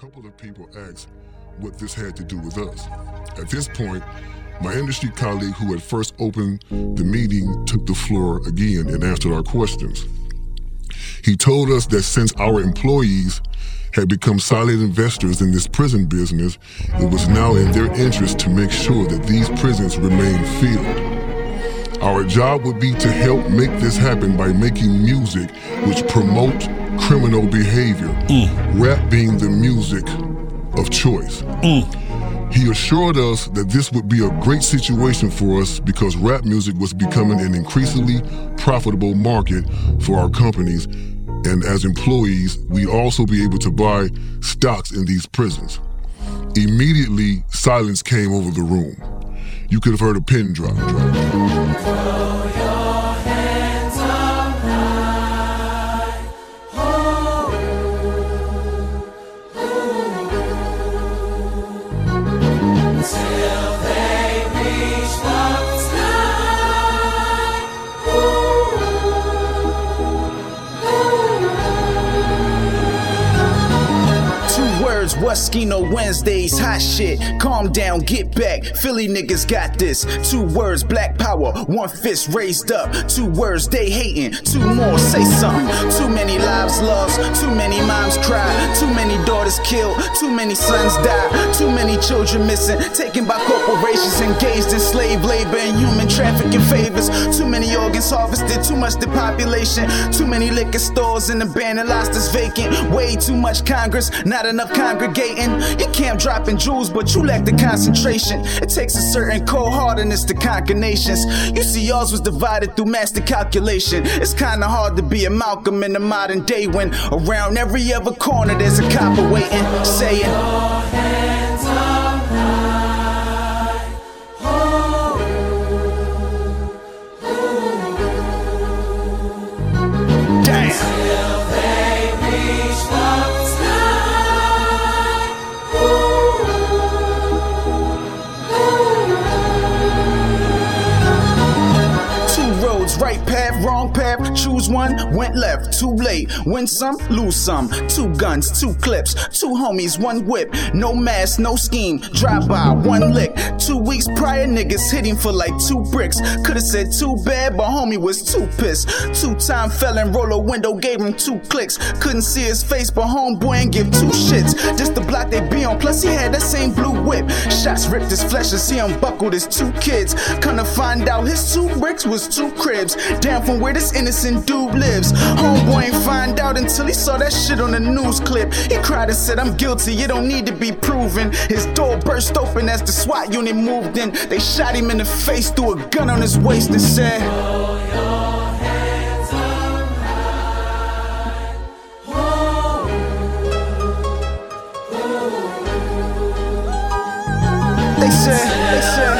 couple of people asked what this had to do with us. At this point, my industry colleague who had first opened the meeting took the floor again and answered our questions. He told us that since our employees had become solid investors in this prison business, it was now in their interest to make sure that these prisons remained filled. Our job would be to help make this happen by making music which promote criminal behavior, mm. rap being the music of choice. Mm. He assured us that this would be a great situation for us because rap music was becoming an increasingly profitable market for our companies. And as employees, we'd also be able to buy stocks in these prisons. Immediately, silence came over the room. You could have heard a pin drop. Oh, drop. Wuskino Wednesdays, hot shit. Calm down, get back. Philly niggas got this. Two words, black power. One fist raised up. Two words, they hating. Two more, say something. Too many lives lost. Too many moms cry. Too many daughters killed. Too many sons die. Too many children missing. Taken by corporations engaged in slave labor and human trafficking favors. Too many organs harvested. Too much depopulation. Too many liquor stores and abandoned lost is vacant. Way too much Congress. Not enough Congress You camp dropping jewels, but you lack the concentration. It takes a certain cold hardness to conquer nations. You see, yours was divided through master calculation. It's kinda hard to be a Malcolm in the modern day when around every other corner there's a copper waiting, saying. Choose one, went left, too late, win some, lose some, two guns, two clips, two homies, one whip, no mask, no scheme, drive by, one lick, two weeks prior, niggas hitting for like two bricks, could've said too bad, but homie was too pissed, two time felon, a window, gave him two clicks, couldn't see his face, but homeboy ain't give two shits, just the block they be on, plus he had that same blue whip, shots ripped his flesh and see him buckled his two kids, couldn't find out his two bricks was two cribs, Down from where this innocent and dude lives. Homeboy ain't find out until he saw that shit on the news clip. He cried and said, I'm guilty, You don't need to be proven. His door burst open as the SWAT unit moved in. They shot him in the face, threw a gun on his waist, and said, They said, they said.